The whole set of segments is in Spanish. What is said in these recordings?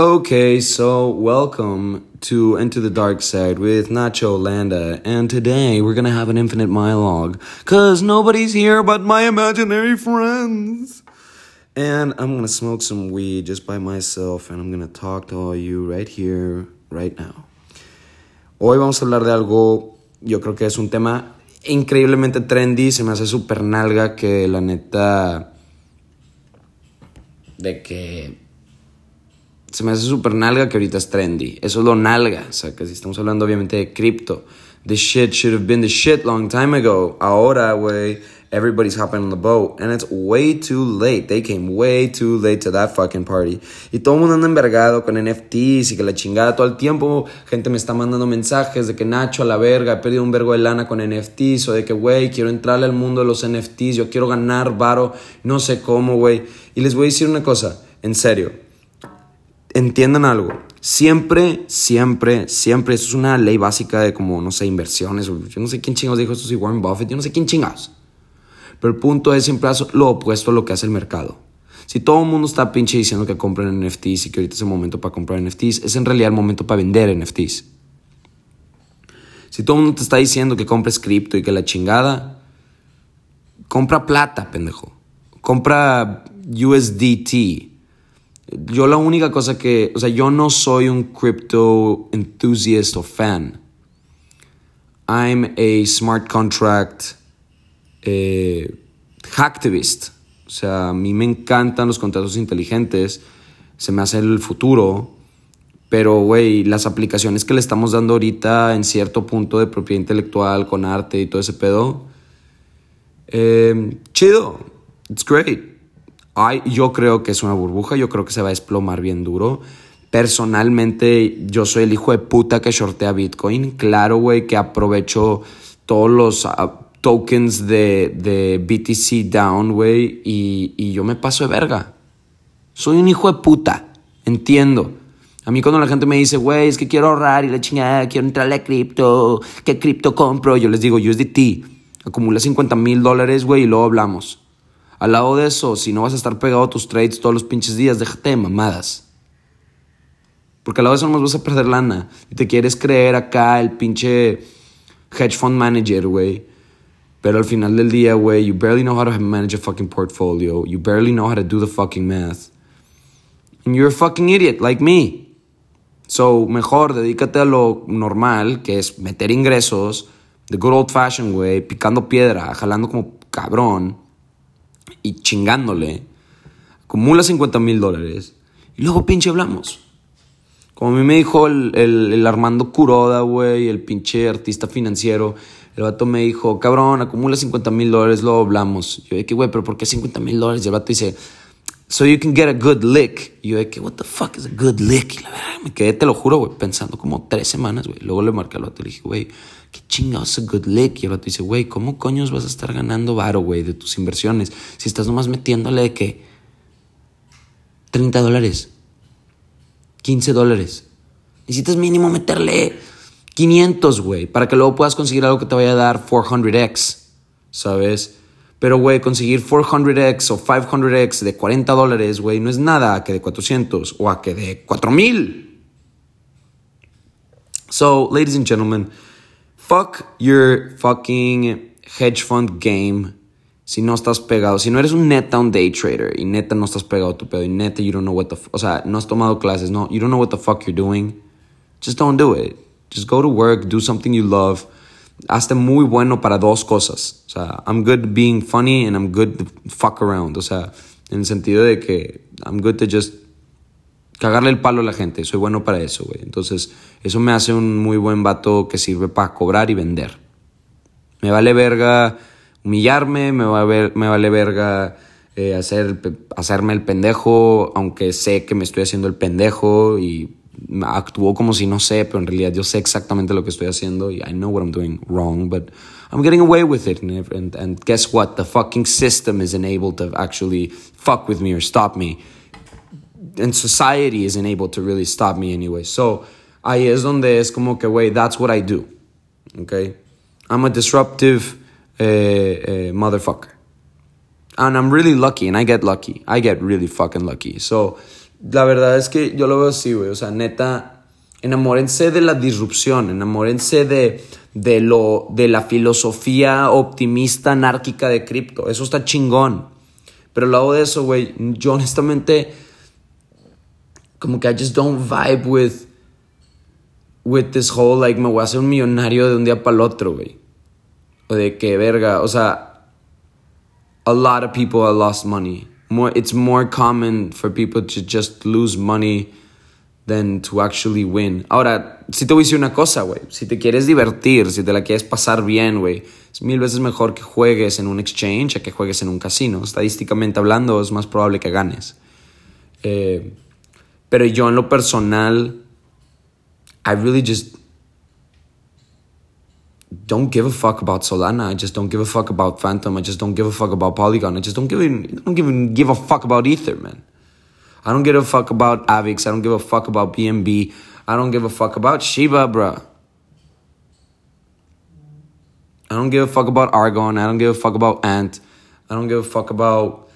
Okay, so welcome to Into the Dark Side with Nacho Landa, and today we're gonna have an infinite monologue, cause nobody's here but my imaginary friends. And I'm gonna smoke some weed just by myself, and I'm gonna talk to all you right here, right now. Hoy vamos a hablar de algo, yo creo que es un tema increíblemente trendy, se me hace super nalga que la neta... de que se me hace súper nalga que ahorita es trendy. Eso es lo nalga. O sea, que si estamos hablando obviamente de cripto. The shit should have been the shit long time ago. Ahora, güey, everybody's hopping on the boat. And it's way too late. They came way too late to that fucking party. Y todo el mundo anda envergado con NFTs y que la chingada todo el tiempo. Gente me está mandando mensajes de que Nacho a la verga, he perdido un vergo de lana con NFTs. O de que, güey, quiero entrarle al mundo de los NFTs. Yo quiero ganar varo. No sé cómo, güey. Y les voy a decir una cosa. En serio entiendan algo. Siempre, siempre, siempre, eso es una ley básica de como, no sé, inversiones. Yo no sé quién chingados dijo esto, si Warren Buffett, yo no sé quién chingados. Pero el punto es siempre lo opuesto a lo que hace el mercado. Si todo el mundo está pinche diciendo que compren NFTs y que ahorita es el momento para comprar NFTs, es en realidad el momento para vender NFTs. Si todo el mundo te está diciendo que compres cripto y que la chingada, compra plata, pendejo. Compra USDT yo la única cosa que, o sea, yo no soy un crypto enthusiast o fan. I'm a smart contract eh, hacktivist. O sea, a mí me encantan los contratos inteligentes. Se me hace el futuro. Pero, güey, las aplicaciones que le estamos dando ahorita en cierto punto de propiedad intelectual con arte y todo ese pedo. Eh, chido. It's great yo creo que es una burbuja, yo creo que se va a desplomar bien duro. Personalmente, yo soy el hijo de puta que shortea Bitcoin. Claro, güey, que aprovecho todos los ah, tokens de, de, BTC down, güey, y, y yo me paso de verga. Soy un hijo de puta, entiendo. A mí cuando la gente me dice, güey, es que quiero ahorrar y la chingada, quiero entrarle a cripto, ¿qué cripto compro? Yo les digo, USDT, acumula 50 mil dólares, güey, y luego hablamos. Al lado de eso, si no vas a estar pegado a tus trades todos los pinches días, déjate de mamadas. Porque al lado de eso no vas a perder lana. Y te quieres creer acá el pinche hedge fund manager, güey. Pero al final del día, güey, you barely know how to manage a fucking portfolio. You barely know how to do the fucking math. And you're a fucking idiot, like me. So, mejor dedícate a lo normal, que es meter ingresos, the good old fashioned way, picando piedra, jalando como cabrón y chingándole, acumula 50 mil dólares y luego pinche hablamos. Como a mí me dijo el, el, Armando Curoda, güey, el pinche artista financiero, el vato me dijo, cabrón, acumula 50 mil dólares, luego hablamos. Yo dije, güey, pero ¿por qué 50 mil dólares? Y el vato dice, so you can get a good lick. Y yo dije, what the fuck is a good lick? Y la verdad, me quedé, te lo juro, güey, pensando como tres semanas, güey. Luego le marqué al vato y le dije, güey, ¿qué chingados a good lick? Y el vato dice, güey, ¿cómo coños vas a estar ganando varo, güey, de tus inversiones? Si estás nomás metiéndole de que 30 dólares, 15 dólares. Necesitas mínimo meterle 500, güey, para que luego puedas conseguir algo que te vaya a dar 400x, ¿sabes? Pero, güey, conseguir 400x o 500x de 40 dólares, güey, no es nada a que de 400 o a que de 4000. So, ladies and gentlemen, fuck your fucking hedge fund game si no estás pegado. Si no eres un neta un day trader y neta no estás pegado a tu pedo y neta you don't know what the... O sea, no has tomado clases, no, you don't know what the fuck you're doing. Just don't do it. Just go to work, do something you love. Hazte muy bueno para dos cosas. O sea, I'm good being funny and I'm good to fuck around. O sea, en el sentido de que I'm good to just cagarle el palo a la gente. Soy bueno para eso, güey. Entonces, eso me hace un muy buen vato que sirve para cobrar y vender. Me vale verga humillarme, me, va a ver, me vale verga eh, hacer, hacerme el pendejo, aunque sé que me estoy haciendo el pendejo y actúo como si no sé, pero en realidad yo sé exactamente lo que estoy haciendo y I know what I'm doing wrong, but I'm getting away with it. And, and guess what? The fucking system isn't able to actually fuck with me or stop me. And society isn't able to really stop me anyway. So ahí es donde es como que, wey, that's what I do. Okay? I'm a disruptive uh, uh, motherfucker. And I'm really lucky, and I get lucky. I get really fucking lucky. So La verdad es que yo lo veo así, güey. O sea, neta, enamórense de la disrupción, enamórense de, de, lo, de la filosofía optimista, anárquica de cripto. Eso está chingón. Pero al lado de eso, güey, yo honestamente, como que I just don't vibe with, with this whole, like, me voy a hacer un millonario de un día para el otro, güey. O de que, verga, o sea, a lot of people have lost money more it's more common for people to just lose money than to actually win. Ahora, si te voy a decir una cosa, güey, si te quieres divertir, si te la quieres pasar bien, güey, es mil veces mejor que juegues en un exchange a que juegues en un casino. Estadísticamente hablando, es más probable que ganes. Eh, pero yo en lo personal, I really just don't give a fuck about Solana. I just don't give a fuck about Phantom. I just don't give a fuck about Polygon. I just don't give don't even give a fuck about Ether, man. I don't give a fuck about Avix. I don't give a fuck about BNB. I don't give a fuck about Shiba, bruh. I don't give a fuck about Argon. I don't give a fuck about Ant. I don't give a fuck about.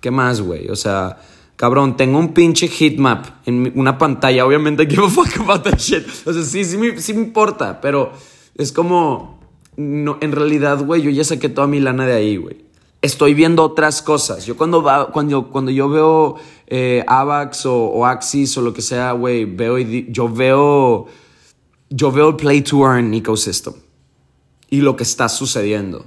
¿Qué más, güey? O sea, Cabrón, tengo un pinche heatmap en una pantalla. Obviamente, give a fuck about that shit. O sea, sí, sí me, sí me importa, pero es como. No, en realidad, güey, yo ya saqué toda mi lana de ahí, güey. Estoy viendo otras cosas. Yo cuando, va, cuando, cuando yo veo eh, AVAX o, Axis o lo que sea, güey, veo, yo veo. Yo veo el Play to Earn ecosystem y lo que está sucediendo.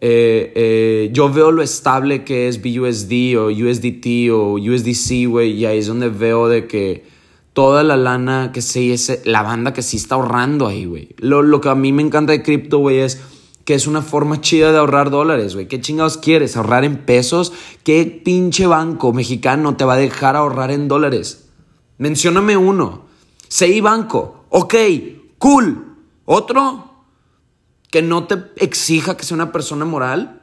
Eh, eh, yo veo lo estable que es BUSD o USDT o USDC, güey, y ahí es donde veo de que toda la lana que se es la banda que sí está ahorrando ahí, güey. Lo, lo, que a mí me encanta de cripto, güey, es que es una forma chida de ahorrar dólares, güey. ¿Qué chingados quieres? ¿Ahorrar en pesos? ¿Qué pinche banco mexicano te va a dejar ahorrar en dólares? Mencióname uno. Sei Banco. Ok, cool. ¿Otro? Que no te exija que sea una persona moral,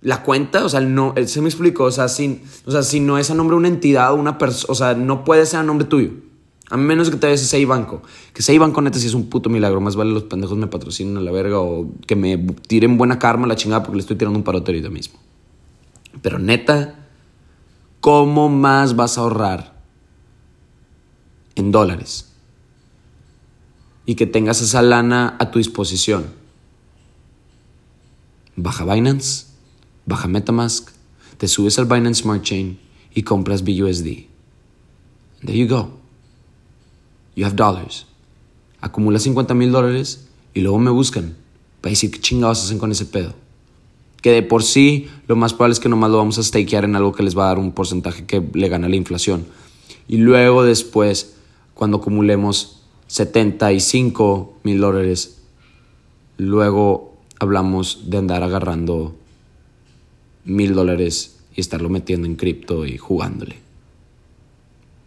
la cuenta, o sea, no, se me explicó, o sea, si, o sea, si no es a nombre de una entidad o una persona, o sea, no puede ser a nombre tuyo. A menos que te vayas a Sei Banco. Que Sei Banco neta sí es un puto milagro. Más vale los pendejos me patrocinen a la verga o que me tiren buena karma a la chingada porque le estoy tirando un parote ahorita mismo. Pero neta, ¿cómo más vas a ahorrar en dólares? Y que tengas esa lana a tu disposición baja Binance, baja Metamask, te subes al Binance Smart Chain y compras BUSD. There you go. You have dollars. Acumulas 50 mil dólares y luego me buscan para decir qué chingados hacen con ese pedo. Que de por sí lo más probable es que nomás lo vamos a stakear en algo que les va a dar un porcentaje que le gana la inflación. Y luego después, cuando acumulemos 75 mil dólares, luego hablamos de andar agarrando mil dólares y estarlo metiendo en cripto y jugándole.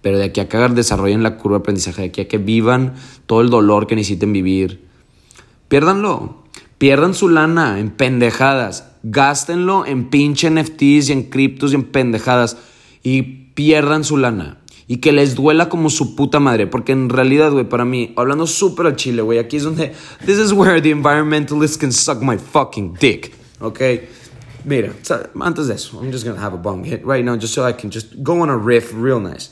Pero de aquí a que desarrollen la curva de aprendizaje, de aquí a que vivan todo el dolor que necesiten vivir, piérdanlo. Pierdan su lana en pendejadas. Gástenlo en pinche NFTs y en criptos y en pendejadas. Y pierdan su lana. Y que les duela como su puta madre. Porque en realidad, güey, para mí, hablando súper al chile, güey, aquí es donde. This is where the environmentalists can suck my fucking dick. ¿Ok? Mira, antes de eso, I'm just gonna have a bong hit right now just so I can just go on a riff real nice.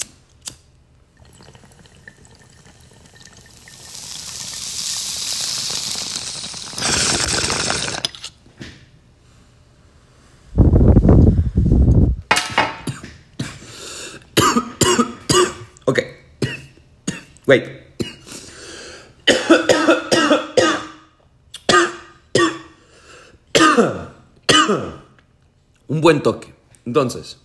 Wait. Un buen toque. Entonces.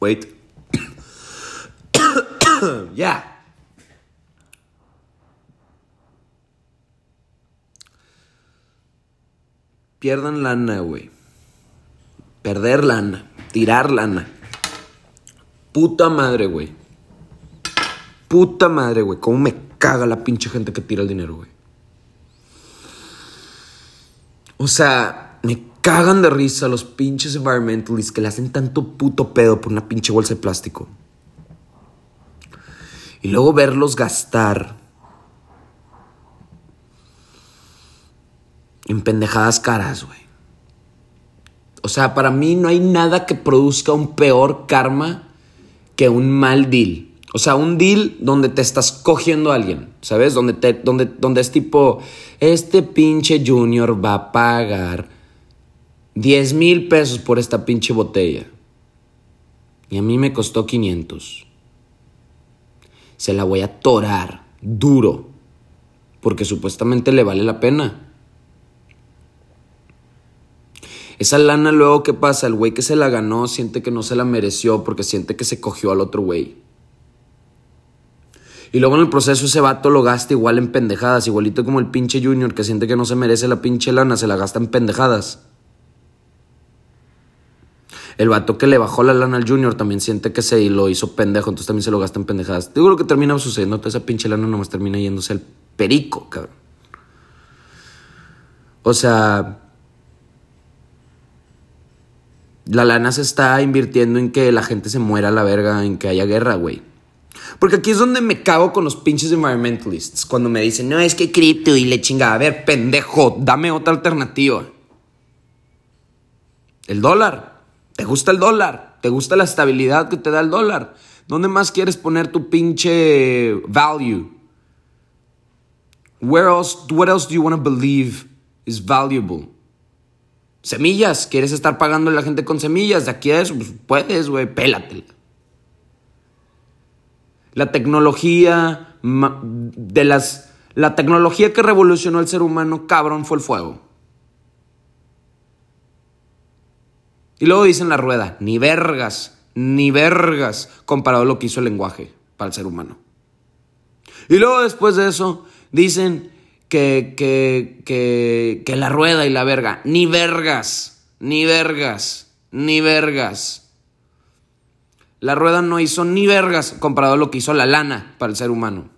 Wait. ya. Pierdan lana, güey. Perder lana. Tirar lana Puta madre, güey. Puta madre, güey. Cómo me caga la pinche gente que tira el dinero, güey. O sea, me cagan de risa los pinches environmentalists que le hacen tanto puto pedo por una pinche bolsa de plástico. Y luego verlos gastar en pendejadas caras, güey. O sea, para mí no hay nada que produzca un peor karma que un mal deal. O sea, un deal donde te estás cogiendo a alguien, ¿sabes? Donde, te, donde, donde es tipo, este pinche junior va a pagar 10 mil pesos por esta pinche botella. Y a mí me costó 500. Se la voy a torar duro, porque supuestamente le vale la pena. Esa lana luego, ¿qué pasa? El güey que se la ganó siente que no se la mereció porque siente que se cogió al otro güey. Y luego en el proceso ese vato lo gasta igual en pendejadas, igualito como el pinche Junior que siente que no se merece la pinche lana, se la gasta en pendejadas. El vato que le bajó la lana al Junior también siente que se lo hizo pendejo, entonces también se lo gasta en pendejadas. Digo lo que termina sucediendo, toda esa pinche lana nomás termina yéndose al perico, cabrón. O sea, la lana se está invirtiendo en que la gente se muera a la verga, en que haya guerra, güey. Porque aquí es donde me cago con los pinches environmentalists. Cuando me dicen, no, es que cripto y le chinga. A ver, pendejo, dame otra alternativa. El dólar. ¿Te gusta el dólar? ¿Te gusta la estabilidad que te da el dólar? ¿Dónde más quieres poner tu pinche value? Where else, what else do you want to believe is valuable? Semillas, ¿quieres estar pagando a la gente con semillas? De aquí a eso, pues puedes, güey, pélatela. La tecnología de las la tecnología que revolucionó al ser humano, cabrón, fue el fuego. Y luego dicen la rueda, ni vergas, ni vergas, comparado a lo que hizo el lenguaje para el ser humano. Y luego después de eso, dicen que, que, que, que la rueda y la verga. Ni vergas, ni vergas, ni vergas. La rueda no hizo ni vergas comparado a lo que hizo la lana para el ser humano.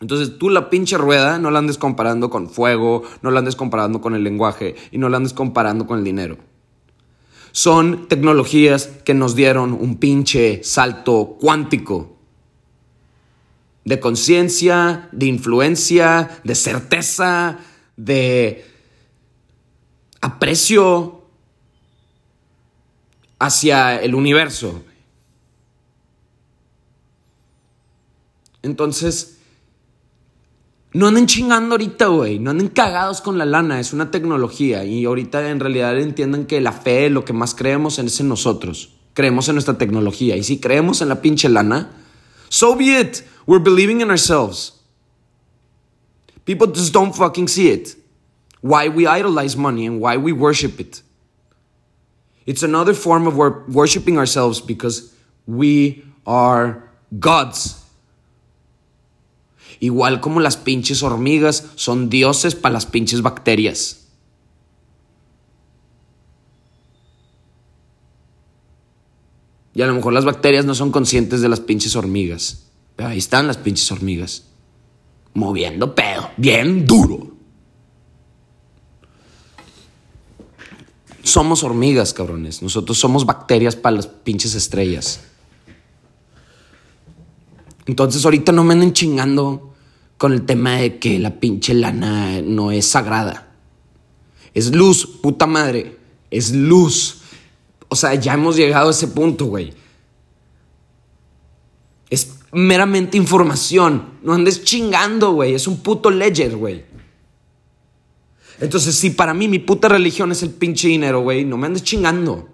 Entonces tú la pinche rueda no la andes comparando con fuego, no la andes comparando con el lenguaje y no la andes comparando con el dinero. Son tecnologías que nos dieron un pinche salto cuántico de conciencia, de influencia, de certeza, de aprecio hacia el universo. Entonces, no anden chingando ahorita, güey. No anden cagados con la lana. Es una tecnología. Y ahorita en realidad entiendan que la fe, lo que más creemos es en nosotros. Creemos en nuestra tecnología. Y si creemos en la pinche lana, so be it. We're believing in ourselves. People just don't fucking see it. Why we idolize money and why we worship it. It's another form of wor- worshiping ourselves because we are gods. Igual como las pinches hormigas son dioses para las pinches bacterias. Y a lo mejor las bacterias no son conscientes de las pinches hormigas ahí están las pinches hormigas. Moviendo pedo. Bien duro. Somos hormigas, cabrones. Nosotros somos bacterias para las pinches estrellas. Entonces ahorita no me anden chingando con el tema de que la pinche lana no es sagrada. Es luz, puta madre. Es luz. O sea, ya hemos llegado a ese punto, güey. Es meramente información. No andes chingando, güey. Es un puto ledger, güey. Entonces, si para mí mi puta religión es el pinche dinero, güey, no me andes chingando.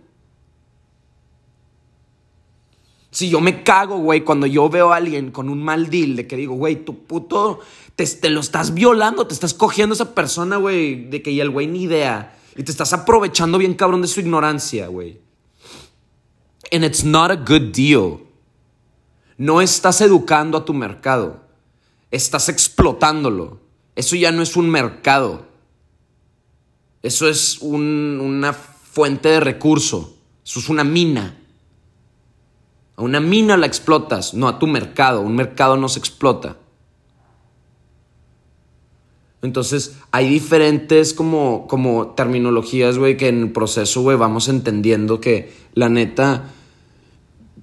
Si yo me cago, güey, cuando yo veo a alguien con un mal deal de que digo, güey, tu puto, te, te, lo estás violando, te estás cogiendo a esa persona, güey, de que ya el güey ni idea. Y te estás aprovechando bien cabrón de su ignorancia, güey. And it's not a good deal. No estás educando a tu mercado, estás explotándolo. Eso ya no es un mercado. Eso es una fuente de recurso. Eso es una mina. A una mina la explotas, no a tu mercado. Un mercado no se explota. Entonces, hay diferentes como, como terminologías, güey, que en el proceso, güey, vamos entendiendo que la neta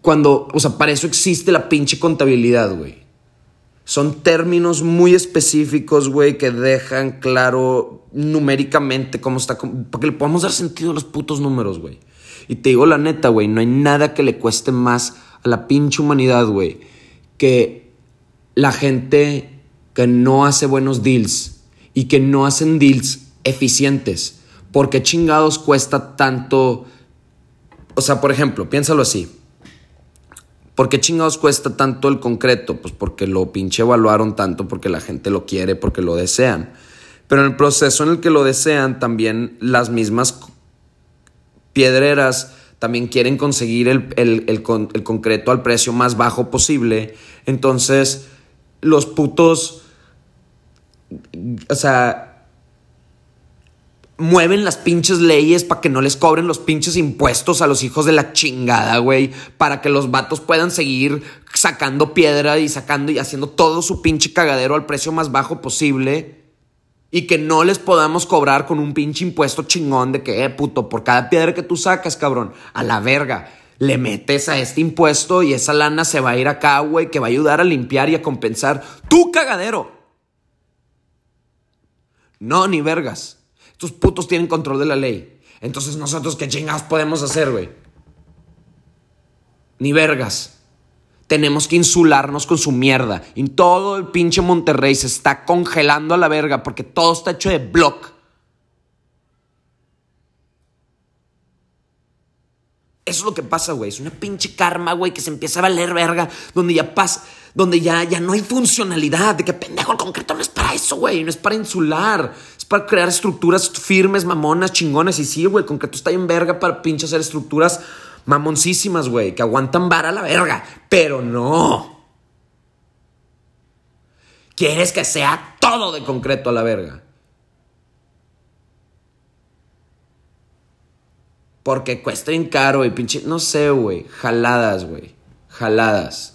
cuando, o sea, para eso existe la pinche contabilidad, güey. Son términos muy específicos, güey, que dejan claro numéricamente cómo está. Para que le podamos dar sentido a los putos números, güey. Y te digo la neta, güey, no hay nada que le cueste más a la pinche humanidad, güey, que la gente que no hace buenos deals y que no hacen deals eficientes. porque chingados cuesta tanto? O sea, por ejemplo, piénsalo así. ¿Por qué chingados cuesta tanto el concreto? Pues porque lo pinche evaluaron tanto, porque la gente lo quiere, porque lo desean. Pero en el proceso en el que lo desean, también las mismas piedreras también quieren conseguir el, concreto al precio más bajo posible. Entonces, los putos. O sea, mueven las pinches leyes para que no les cobren los pinches impuestos a los hijos de la chingada, güey. Para que los vatos puedan seguir sacando piedra y sacando y haciendo todo su pinche cagadero al precio más bajo posible. Y que no les podamos cobrar con un pinche impuesto chingón de que, eh, puto, por cada piedra que tú sacas, cabrón, a la verga. Le metes a este impuesto y esa lana se va a ir acá, güey, que va a ayudar a limpiar y a compensar tu cagadero. No, ni vergas. Estos putos tienen control de la ley. Entonces nosotros qué chingados podemos hacer, güey. Ni vergas. Tenemos que insularnos con su mierda. Y todo el pinche Monterrey se está congelando a la verga porque todo está hecho de block. Eso es lo que pasa, güey. Es una pinche karma, güey, que se empieza a valer verga. Donde ya pasa donde ya, ya no hay funcionalidad, de que pendejo, el concreto no es para eso, güey, no es para insular, es para crear estructuras firmes, mamonas, chingones. Y sí, güey, el concreto está en verga para pinche hacer estructuras mamoncísimas, güey, que aguantan vara la verga, pero no. Quieres que sea todo de concreto a la verga. Porque cuesta bien caro y pinche, no sé, güey, jaladas, güey, jaladas.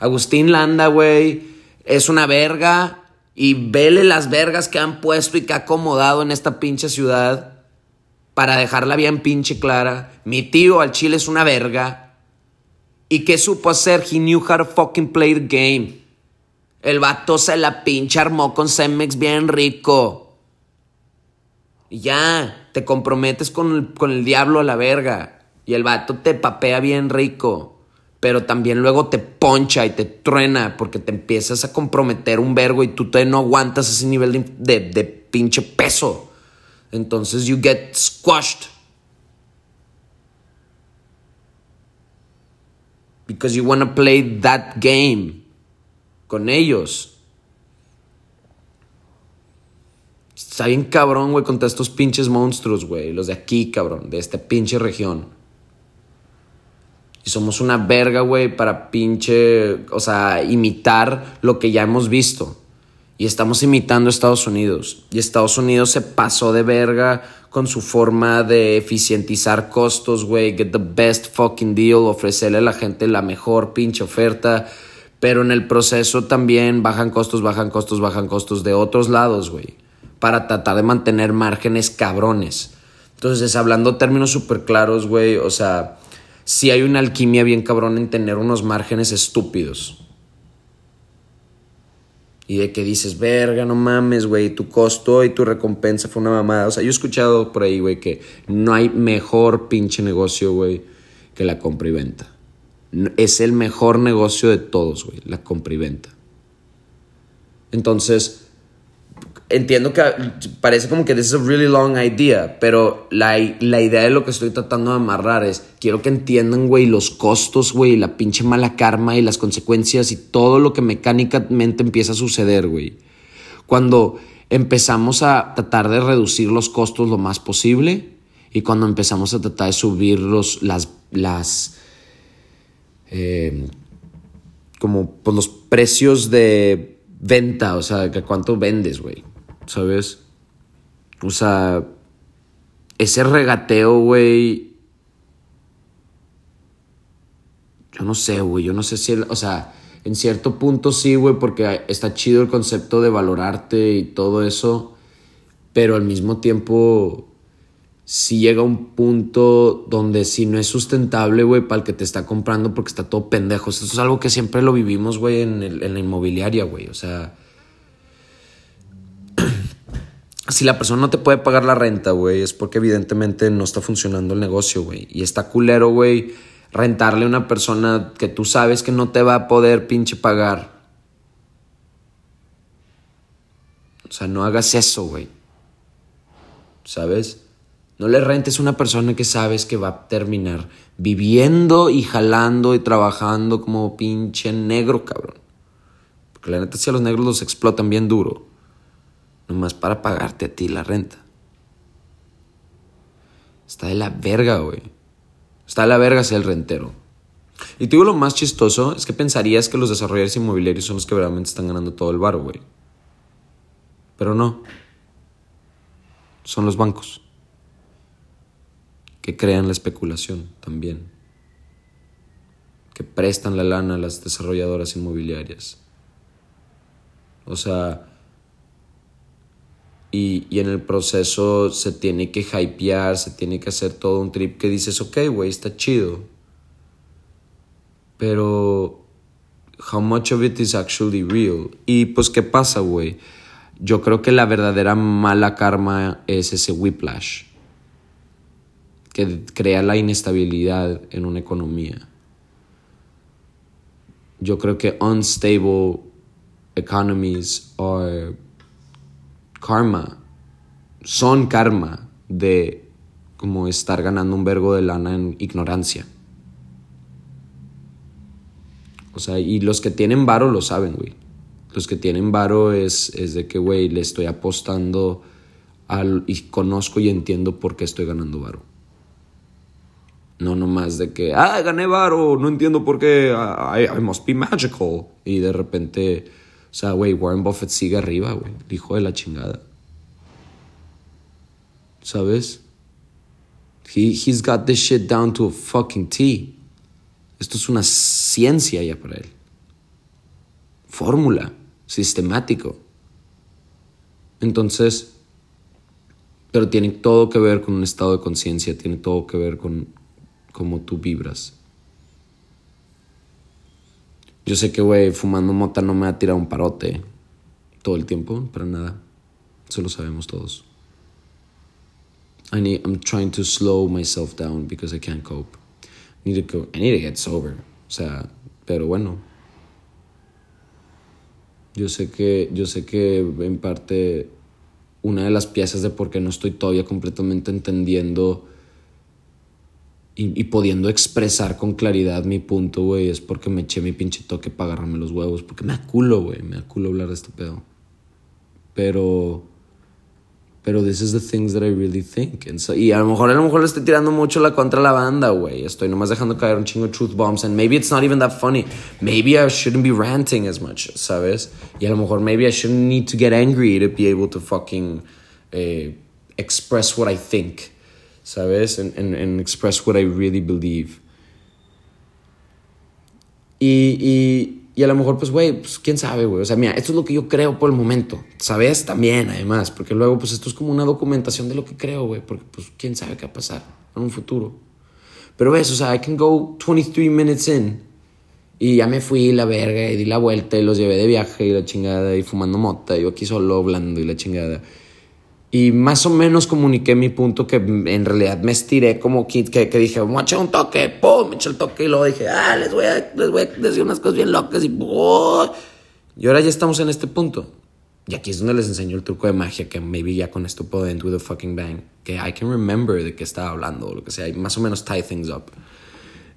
Agustín Landa, güey, es una verga. Y vele las vergas que han puesto y que ha acomodado en esta pinche ciudad para dejarla bien pinche clara. Mi tío al chile es una verga. ¿Y qué supo hacer? He knew how to fucking play the game. El vato se la pinche armó con Cemex bien rico. Y ya, te comprometes con el, con el diablo a la verga. Y el vato te papea bien rico pero también luego te poncha y te truena porque te empiezas a comprometer un vergo y tú todavía no aguantas ese nivel de, de, pinche peso. Entonces you get squashed. Because you want to play that game con ellos. Está bien cabrón, güey, contra estos pinches monstruos, güey. Los de aquí, cabrón, de esta pinche región. Y somos una verga, güey, para pinche, o sea, imitar lo que ya hemos visto. Y estamos imitando a Estados Unidos. Y Estados Unidos se pasó de verga con su forma de eficientizar costos, güey. Get the best fucking deal. Ofrecerle a la gente la mejor pinche oferta. Pero en el proceso también bajan costos, bajan costos, bajan costos de otros lados, güey. Para tratar de mantener márgenes cabrones. Entonces, hablando términos súper claros, güey. O sea, si hay una alquimia bien cabrón en tener unos márgenes estúpidos. Y de que dices, verga, no mames, güey, tu costo y tu recompensa fue una mamada. O sea, yo he escuchado por ahí, güey, que no hay mejor pinche negocio, güey, que la compra y venta. Es el mejor negocio de todos, güey, la compra y venta. Entonces, entiendo que parece como que this is a really long idea, pero la, la, idea de lo que estoy tratando de amarrar es, quiero que entiendan, güey, los costos, güey, la pinche mala karma y las consecuencias y todo lo que mecánicamente empieza a suceder, güey. Cuando empezamos a tratar de reducir los costos lo más posible y cuando empezamos a tratar de subir los, las, las, eh, como pues, los precios de venta, o sea, cuánto vendes, güey. ¿Sabes? O sea, ese regateo, güey. Yo no sé, güey. Yo no sé si, o sea, en cierto punto sí, güey, porque está chido el concepto de valorarte y todo eso. Pero al mismo tiempo, si llega un punto donde si no es sustentable, güey, para el que te está comprando porque está todo pendejo. Eso es algo que siempre lo vivimos, güey, en, en la inmobiliaria, güey. O sea, si la persona no te puede pagar la renta, güey, es porque evidentemente no está funcionando el negocio, güey. Y está culero, güey, rentarle a una persona que tú sabes que no te va a poder pinche pagar. O sea, no hagas eso, güey. ¿Sabes? No le rentes a una persona que sabes que va a terminar viviendo y jalando y trabajando como pinche negro, cabrón. Porque la neta, si a los negros los explotan bien duro. Nomás para pagarte a ti la renta. Está de la verga, güey. Está de la verga ser el rentero. Y te digo lo más chistoso es que pensarías que los desarrolladores inmobiliarios son los que verdaderamente están ganando todo el bar, güey. Pero no. Son los bancos que crean la especulación también, que prestan la lana a las desarrolladoras inmobiliarias. O sea, y, en el proceso se tiene que hypear, se tiene que hacer todo un trip que dices, ok, güey, está chido. Pero, how much of it is actually real? Y pues, ¿qué pasa, güey? Yo creo que la verdadera mala karma es ese whiplash que crea la inestabilidad en una economía. Yo creo que unstable economies are karma, son karma de como estar ganando un vergo de lana en ignorancia. O sea, y los que tienen varo lo saben, güey. Los que tienen varo es, es de que, güey, le estoy apostando al, y conozco y entiendo por qué estoy ganando varo. No nomás de que, ah, gané varo, no entiendo por qué, I, must be magical. Y de repente, o sea, güey, Warren Buffett sigue arriba, güey, hijo de la chingada. ¿Sabes? He, he's got this shit down to a fucking T. Esto es una ciencia ya para él. Fórmula, sistemático. Entonces, pero tiene todo que ver con un estado de conciencia, tiene todo que ver con, como tú vibras. Yo sé que, güey, fumando mota no me va a tirar un parote todo el tiempo, para nada. Eso lo sabemos todos. I need, I'm trying to slow myself down because I can't cope. I need to go, I need to get sober. O sea, pero bueno. Yo sé que, yo sé que en parte una de las piezas de por qué no estoy todavía completamente entendiendo y, pudiendo expresar con claridad mi punto, güey, es porque me eché mi pinche toque para agarrarme los huevos. Porque me aculo, güey, me aculo hablar de este pedo. Pero. Pero this is the things that I really think. y a lo mejor a lo mejor le estoy tirando mucho la contra la banda, güey. Estoy nomás dejando caer un chingo de truth bombs. And maybe it's not even that funny. Maybe I shouldn't be ranting as much, ¿sabes? Y a lo mejor maybe I shouldn't need to get angry to be able to fucking eh, express what I think. ¿Sabes? En, express what I really believe. Y, y, a lo mejor, pues, güey, pues, quién sabe, güey. O sea, mira, esto es lo que yo creo por el momento. ¿Sabes? También, además, porque luego, pues, esto es como una documentación de lo que creo, güey. Porque, pues, quién sabe qué va a pasar en un futuro. Pero ves, o sea, I can go 23 minutes in. Y ya me fui la verga y di la vuelta y los llevé de viaje y la chingada y fumando mota. Y yo aquí solo hablando y la chingada. Y más o menos comuniqué mi punto que en realidad me estiré como que, que, dije, vamos a echar un toque, pum, me eché el toque y luego dije, ah, les voy a, les voy a decir unas cosas bien locas y Y ahora ya estamos en este punto. Y aquí es donde les enseño el truco de magia que maybe ya con esto puedo end with a fucking bang. Que I can remember de qué estaba hablando o lo que sea. Y más o menos tie things up.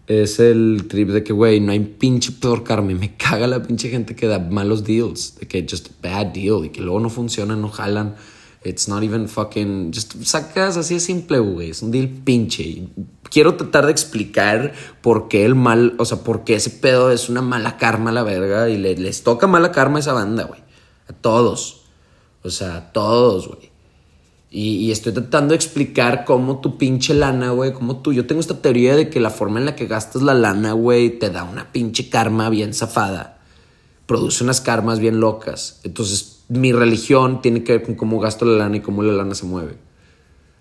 Es el trip de que, güey, no hay pinche peor karma. Me caga la pinche gente que da malos deals. De que just bad deal. Y que luego no funcionan, no jalan It's not even fucking. Just sacas así de simple, güey. Es un deal pinche. Quiero tratar de explicar por qué el mal. O sea, por qué ese pedo es una mala karma a la verga. Y les toca mala karma a esa banda, güey. A todos. O sea, a todos, güey. Y, y, estoy tratando de explicar cómo tu pinche lana, güey, cómo tú. Yo tengo esta teoría de que la forma en la que gastas la lana, güey, te da una pinche karma bien zafada. Produce unas karmas bien locas. Entonces, mi religión tiene que ver con cómo gasto la lana y cómo la lana se mueve.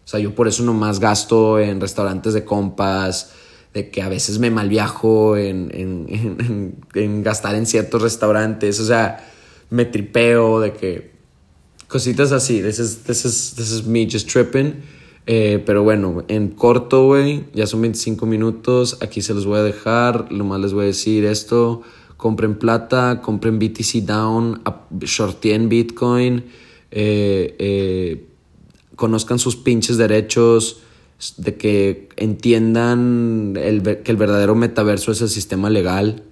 O sea, yo por eso nomás gasto en restaurantes de compas, de que a veces me malviajo en, en, en, gastar en ciertos restaurantes, o sea, me tripeo de que cositas así, this is, this is, this is me just tripping. Eh, pero bueno, en corto, güey, ya son 25 minutos, aquí se los voy a dejar, lo más les voy a decir esto, compren plata, compren BTC down, shorteen Bitcoin, eh, eh, conozcan sus pinches derechos, de que entiendan el, que el verdadero metaverso es el sistema legal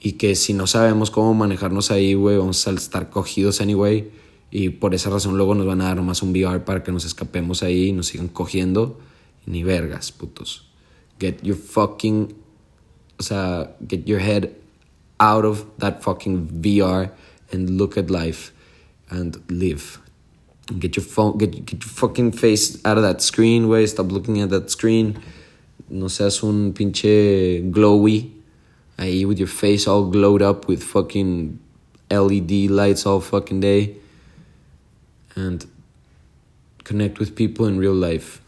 y que si no sabemos cómo manejarnos ahí, güey, vamos a estar cogidos anyway. Y por esa razón luego nos van a dar más un VR para que nos escapemos ahí y nos sigan cogiendo. Ni vergas, putos. Get your fucking... O sea, get your head out of that fucking VR and look at life and live. Get your phone, get, get your fucking face out of that screen, way. Stop looking at that screen. No seas un pinche glowy. Ahí with your face all glowed up with fucking LED lights all fucking day. And connect with people in real life.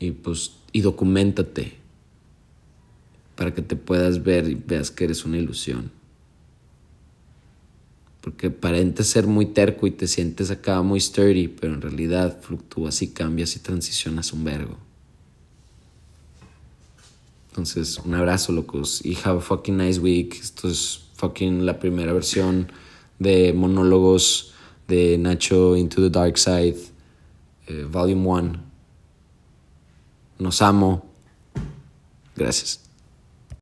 Y pues, y documentate para que te puedas ver y veas que eres una ilusión. Porque aparentes ser muy terco y te sientes acá muy sturdy, pero en realidad fluctúas y cambias y transicionas un vergo. Entonces, un abrazo, locos. Y have a fucking nice week. Esto es fucking la primera versión de monólogos de Nacho Into the Dark Side, eh, Volume 1. Nos amo. Gracias.